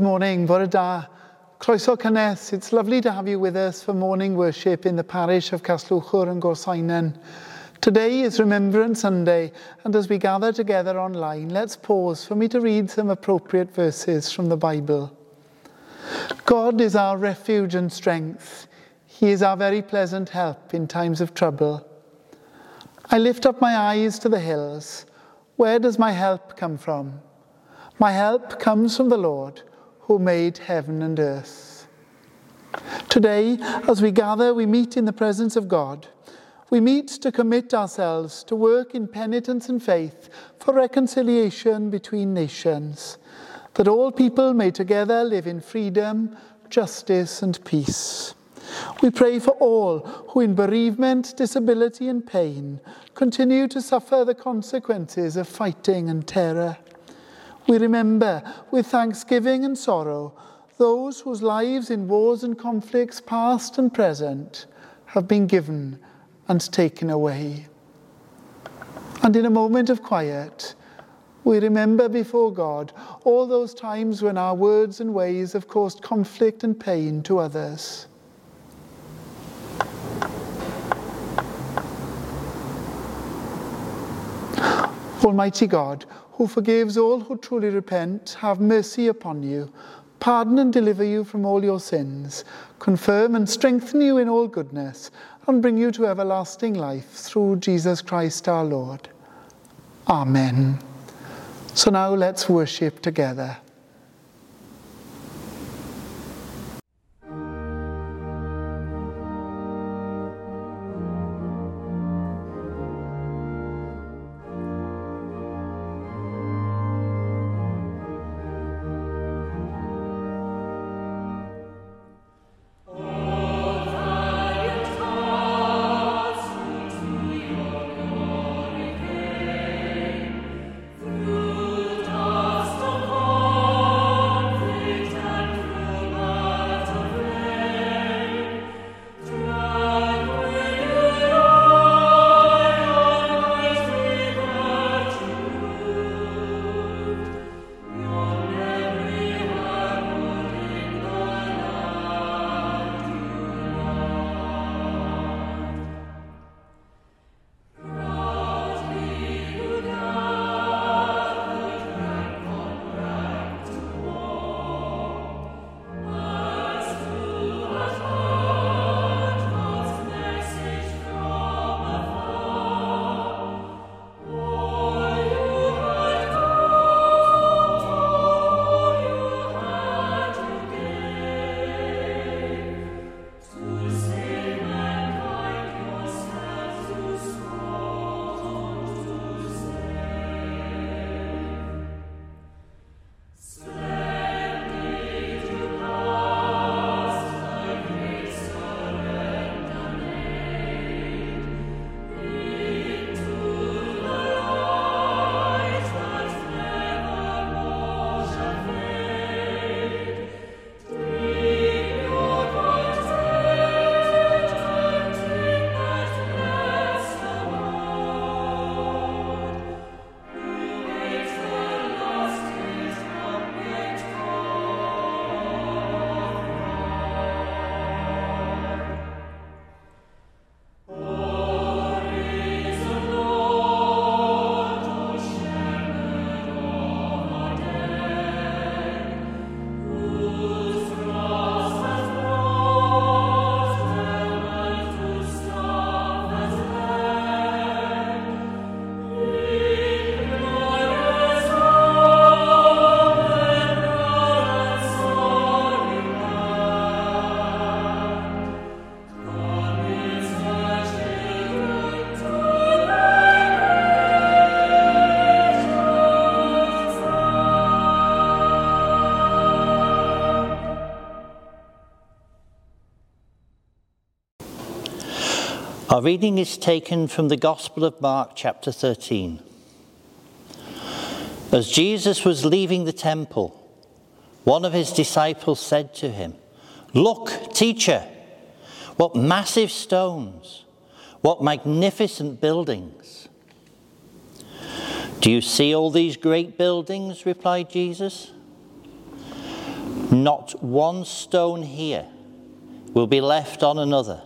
Good morning, bore da. Croeso cynnes. It's lovely to have you with us for morning worship in the parish of Casllwchwr and Gorseinon. Today is Remembrance Sunday, and as we gather together online, let's pause for me to read some appropriate verses from the Bible. God is our refuge and strength. He is our very pleasant help in times of trouble. I lift up my eyes to the hills. Where does my help come from? My help comes from the Lord who made heaven and earth. Today, as we gather, we meet in the presence of God. We meet to commit ourselves to work in penitence and faith for reconciliation between nations, that all people may together live in freedom, justice, and peace. We pray for all who, in bereavement, disability, and pain, continue to suffer the consequences of fighting and terror. We remember with thanksgiving and sorrow those whose lives in wars and conflicts, past and present, have been given and taken away. And in a moment of quiet, we remember before God all those times when our words and ways have caused conflict and pain to others. Almighty God, who forgives all who truly repent, have mercy upon you, pardon and deliver you from all your sins, confirm and strengthen you in all goodness, and bring you to everlasting life through Jesus Christ our Lord. Amen. So now let's worship together. Our reading is taken from the Gospel of Mark, chapter 13. As Jesus was leaving the temple, one of his disciples said to him, Look, teacher, what massive stones, what magnificent buildings. Do you see all these great buildings? replied Jesus. Not one stone here will be left on another.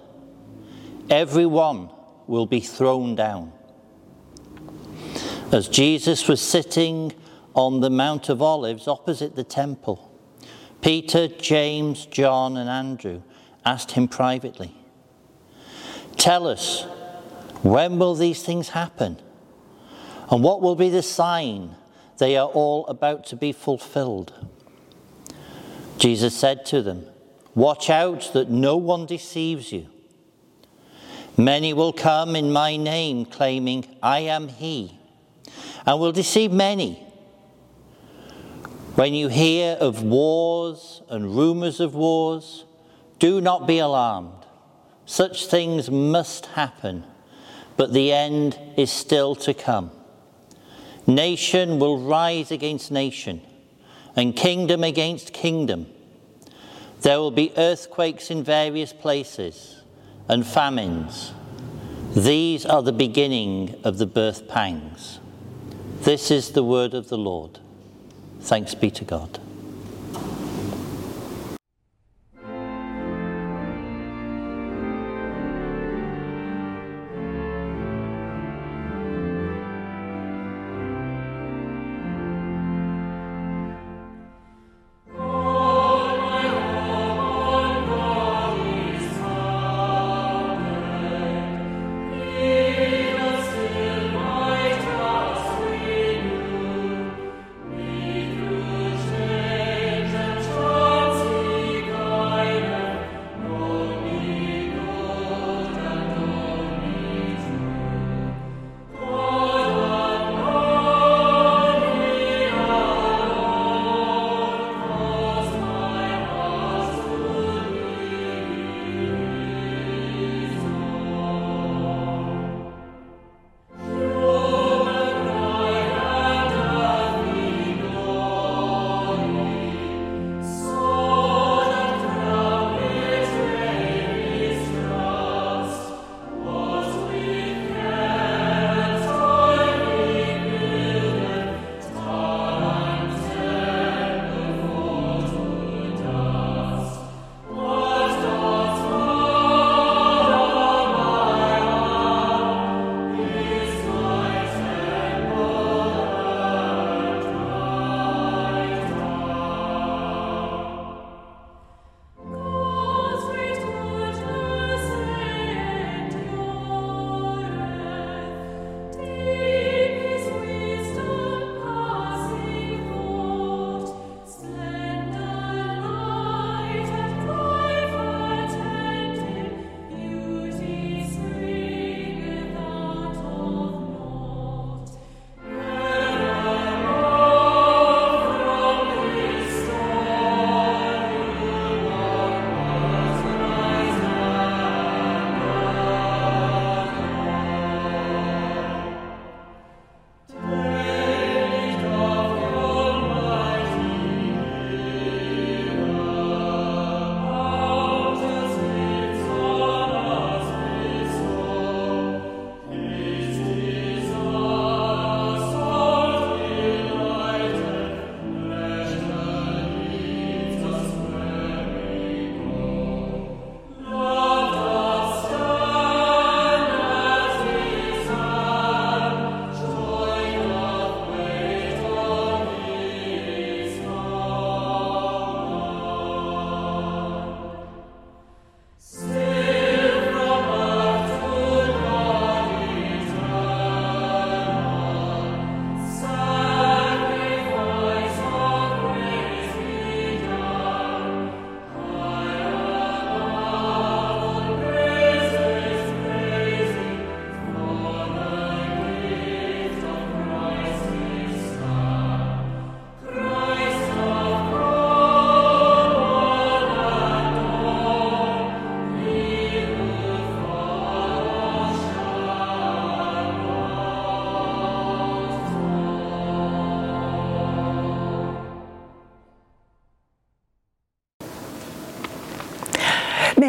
Every one will be thrown down. As Jesus was sitting on the Mount of Olives opposite the temple, Peter, James, John, and Andrew asked him privately, Tell us, when will these things happen? And what will be the sign they are all about to be fulfilled? Jesus said to them, Watch out that no one deceives you. Many will come in my name, claiming, I am he, and will deceive many. When you hear of wars and rumors of wars, do not be alarmed. Such things must happen, but the end is still to come. Nation will rise against nation, and kingdom against kingdom. There will be earthquakes in various places and famines. These are the beginning of the birth pangs. This is the word of the Lord. Thanks be to God.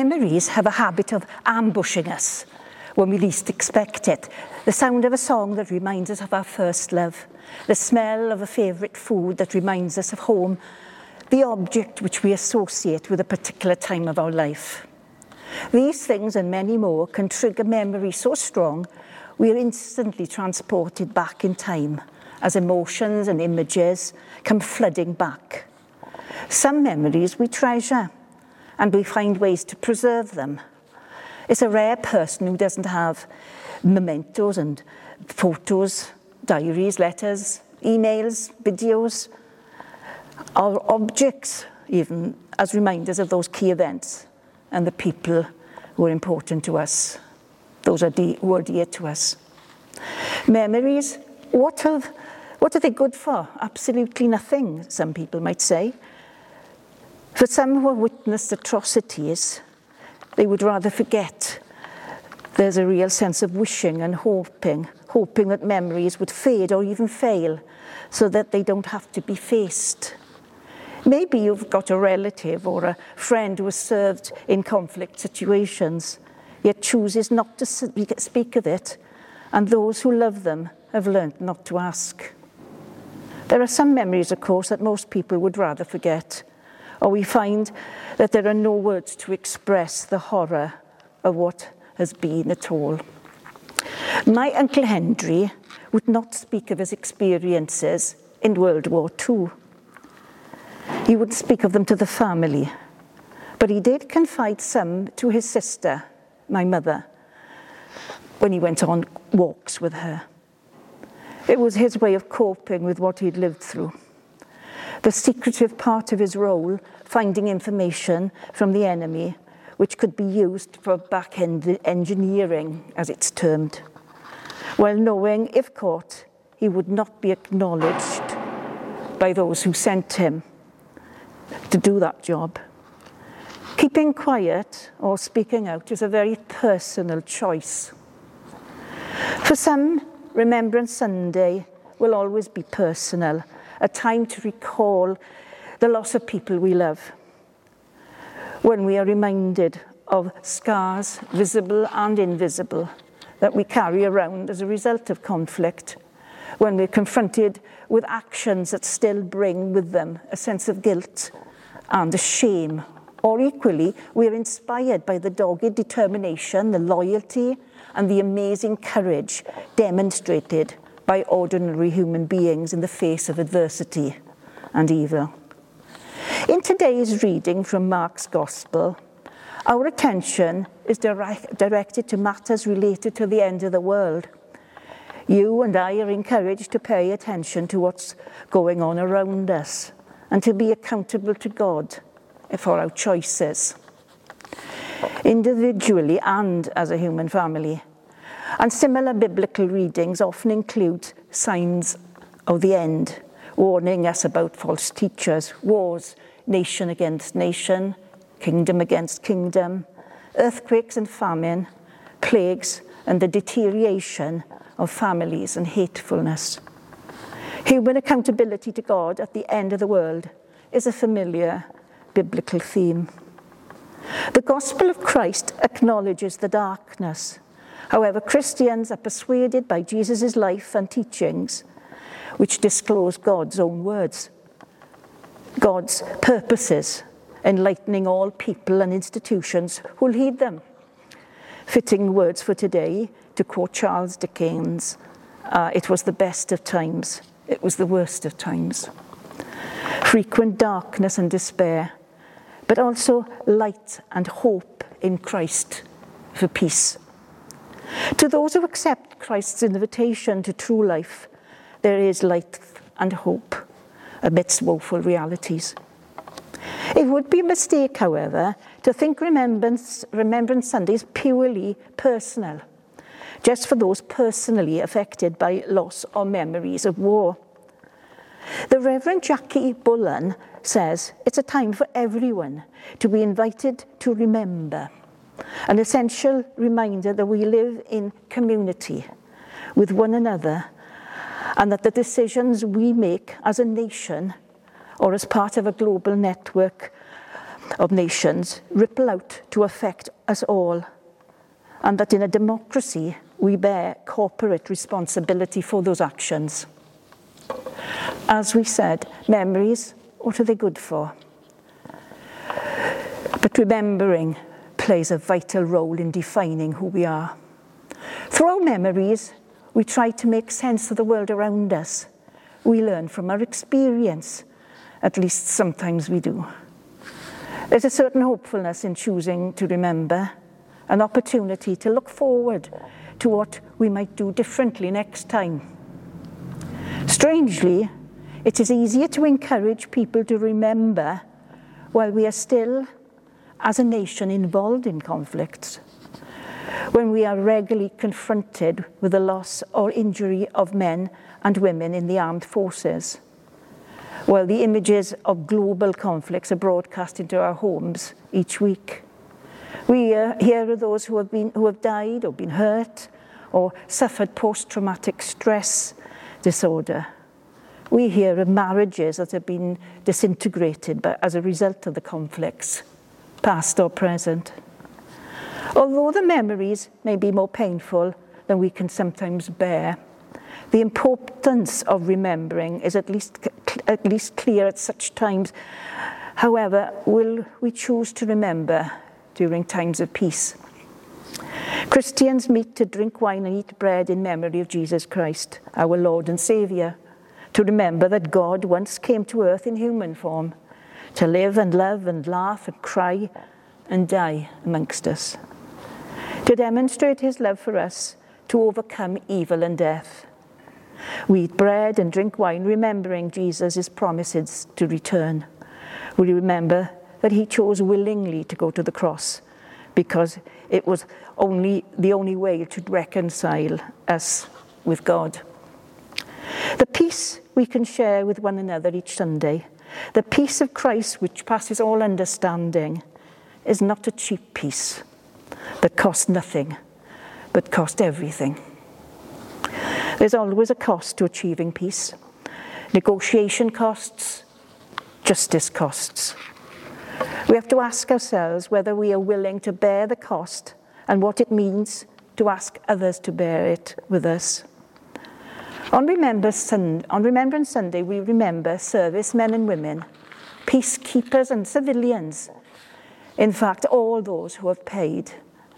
Memories have a habit of ambushing us when we least expect it. The sound of a song that reminds us of our first love, the smell of a favourite food that reminds us of home, the object which we associate with a particular time of our life. These things and many more can trigger memories so strong we are instantly transported back in time as emotions and images come flooding back. Some memories we treasure and we find ways to preserve them. It's a rare person who doesn't have mementos and photos, diaries, letters, emails, videos, or objects, even as reminders of those key events and the people who are important to us, those are de- who are dear to us. Memories, what, have, what are they good for? Absolutely nothing, some people might say. For some who have witnessed atrocities, they would rather forget. There's a real sense of wishing and hoping, hoping that memories would fade or even fail so that they don't have to be faced. Maybe you've got a relative or a friend who has served in conflict situations, yet chooses not to speak of it, and those who love them have learnt not to ask. There are some memories, of course, that most people would rather forget, or we find that there are no words to express the horror of what has been at all. My Uncle Henry would not speak of his experiences in World War II. He would speak of them to the family, but he did confide some to his sister, my mother, when he went on walks with her. It was his way of coping with what he'd lived through. The secretive part of his role, finding information from the enemy, which could be used for back end engineering, as it's termed, while knowing, if caught, he would not be acknowledged by those who sent him to do that job. Keeping quiet or speaking out is a very personal choice. For some, Remembrance Sunday will always be personal, a time to recall the loss of people we love. When we are reminded of scars, visible and invisible, that we carry around as a result of conflict, when we're confronted with actions that still bring with them a sense of guilt and a shame. Or equally, we're inspired by the dogged determination, the loyalty, and the amazing courage demonstrated by ordinary human beings in the face of adversity and evil. In today's reading from Mark's Gospel, our attention is direct, directed to matters related to the end of the world. You and I are encouraged to pay attention to what's going on around us and to be accountable to God for our choices, individually and as a human family. And similar biblical readings often include signs of the end, warning us about false teachers, wars, nation against nation, kingdom against kingdom, earthquakes and famine, plagues and the deterioration of families and hatefulness. Human accountability to God at the end of the world is a familiar biblical theme. The gospel of Christ acknowledges the darkness However, Christians are persuaded by Jesus' life and teachings, which disclose God's own words, God's purposes, enlightening all people and institutions who'll heed them. Fitting words for today, to quote Charles Dickens, uh, it was the best of times, it was the worst of times. Frequent darkness and despair, but also light and hope in Christ for peace. To those who accept Christ's invitation to true life, there is light and hope amidst woeful realities. It would be a mistake, however, to think Remembrance, Remembrance Sunday is purely personal, just for those personally affected by loss or memories of war. The Reverend Jackie Bullen says it's a time for everyone to be invited to remember, an essential reminder that we live in community with one another and that the decisions we make as a nation or as part of a global network of nations ripple out to affect us all, and that in a democracy we bear corporate responsibility for those actions. As we said, memories What are they good for? But remembering plays a vital role in defining who we are. Through our memories, we try to make sense of the world around us. We learn from our experience. At least sometimes we do. There's a certain hopefulness in choosing to remember, an opportunity to look forward to what we might do differently next time. Strangely, it is easier to encourage people to remember while we are still, as a nation, involved in conflicts. When we are regularly confronted with the loss or injury of men and women in the armed forces, while the images of global conflicts are broadcast into our homes each week. We uh, hear of those who have, been, who have died or been hurt or suffered post traumatic stress disorder we hear of marriages that have been disintegrated by, as a result of the conflicts, past or present. Although the memories may be more painful than we can sometimes bear, the importance of remembering is at least, at least clear at such times. However, will we choose to remember during times of peace? Christians meet to drink wine and eat bread in memory of Jesus Christ, our Lord and Saviour to remember that God once came to earth in human form to live and love and laugh and cry and die amongst us, to demonstrate his love for us to overcome evil and death. We eat bread and drink wine, remembering Jesus' promises to return. We remember that he chose willingly to go to the cross because it was only the only way to reconcile us with God. The peace we can share with one another each Sunday, the peace of Christ which passes all understanding, is not a cheap peace that costs nothing, but costs everything. There's always a cost to achieving peace. Negotiation costs, justice costs. We have to ask ourselves whether we are willing to bear the cost and what it means to ask others to bear it with us. On, remember sun, on Remembrance Sunday, we remember servicemen and women, peacekeepers and civilians. In fact, all those who have paid,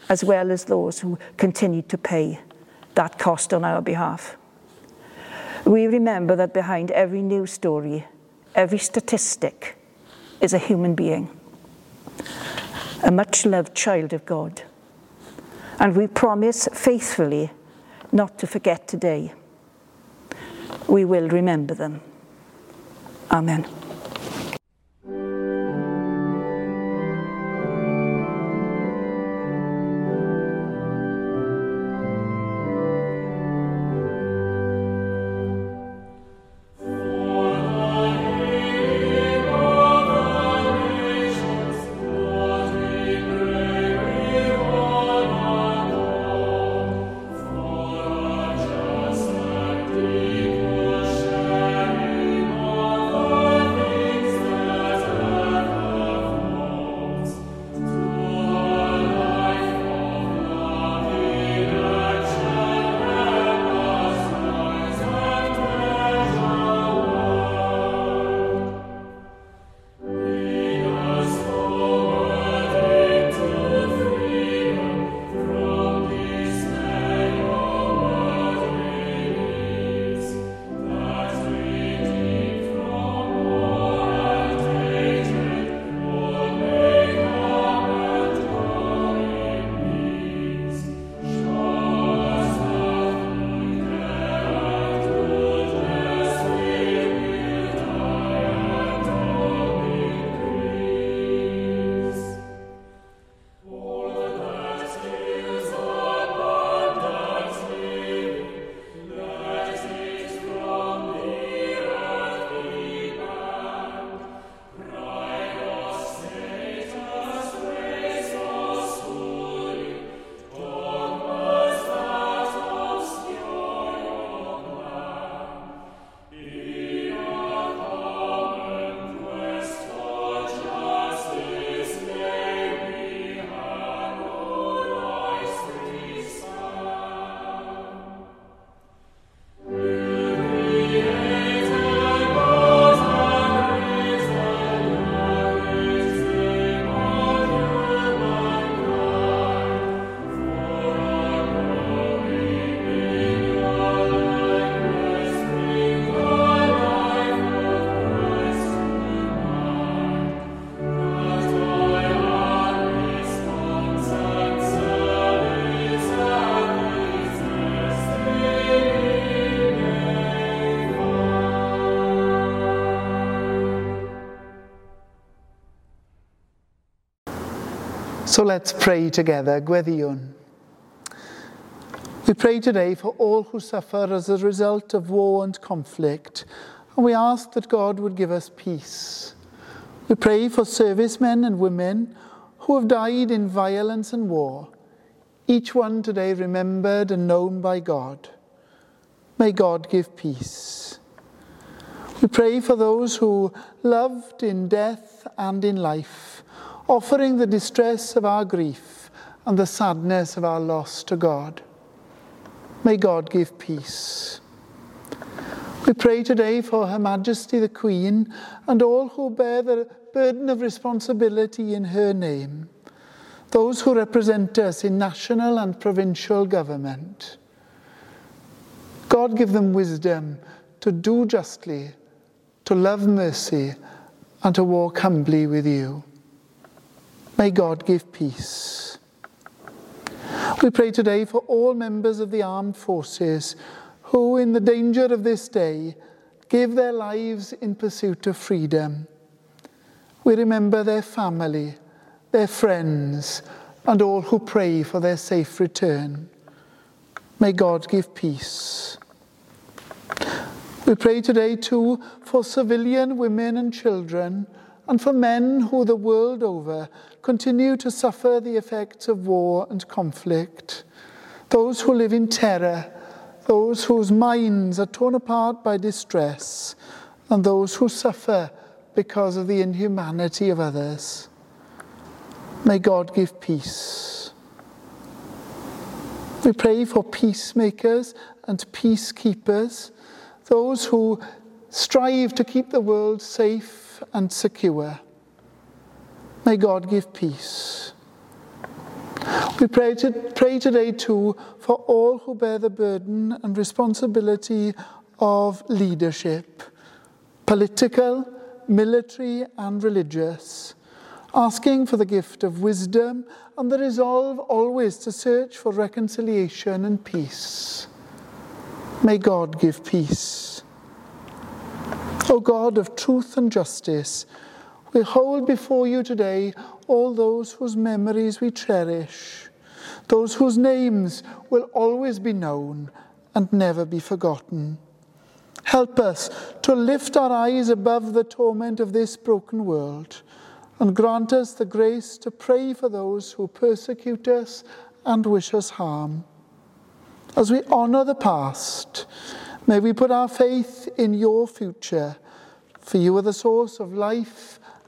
as well as those who continue to pay that cost on our behalf. We remember that behind every news story, every statistic, is a human being, a much loved child of God. And we promise faithfully not to forget today we will remember them. Amen. So let's pray together, Gweddiwn. We pray today for all who suffer as a result of war and conflict, and we ask that God would give us peace. We pray for servicemen and women who have died in violence and war, each one today remembered and known by God. May God give peace. We pray for those who loved in death and in life, offering the distress of our grief and the sadness of our loss to God. May God give peace. We pray today for Her Majesty the Queen and all who bear the burden of responsibility in her name those who represent us in national and provincial government. God give them wisdom to do justly, to love mercy, and to walk humbly with you. May God give peace. We pray today for all members of the armed forces who, in the danger of this day, give their lives in pursuit of freedom. We remember their family their friends, and all who pray for their safe return. May God give peace. We pray today too for civilian women and children and for men who the world over continue to suffer the effects of war and conflict. Those who live in terror, those whose minds are torn apart by distress, and those who suffer because of the inhumanity of others. May God give peace. We pray for peacemakers and peacekeepers, those who strive to keep the world safe and secure. May God give peace. We pray, to, pray today too for all who bear the burden and responsibility of leadership, political, military, and religious asking for the gift of wisdom and the resolve always to search for reconciliation and peace. May God give peace. O God of truth and justice, we hold before you today all those whose memories we cherish, those whose names will always be known and never be forgotten. Help us to lift our eyes above the torment of this broken world and grant us the grace to pray for those who persecute us and wish us harm. As we honour the past, may we put our faith in your future, for you are the source of life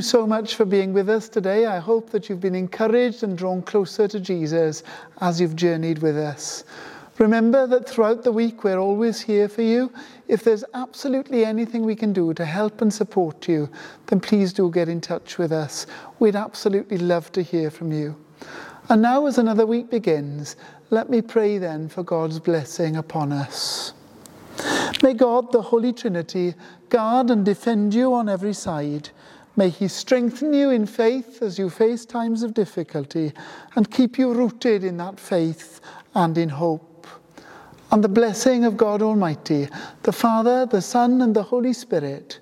So much for being with us today. I hope that you've been encouraged and drawn closer to Jesus as you've journeyed with us. Remember that throughout the week we're always here for you. If there's absolutely anything we can do to help and support you, then please do get in touch with us. We'd absolutely love to hear from you. And now, as another week begins, let me pray then for God's blessing upon us. May God, the Holy Trinity, guard and defend you on every side. May He strengthen you in faith as you face times of difficulty and keep you rooted in that faith and in hope and the blessing of God Almighty, the Father, the Son, and the Holy Spirit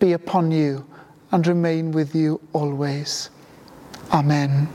be upon you and remain with you always. Amen.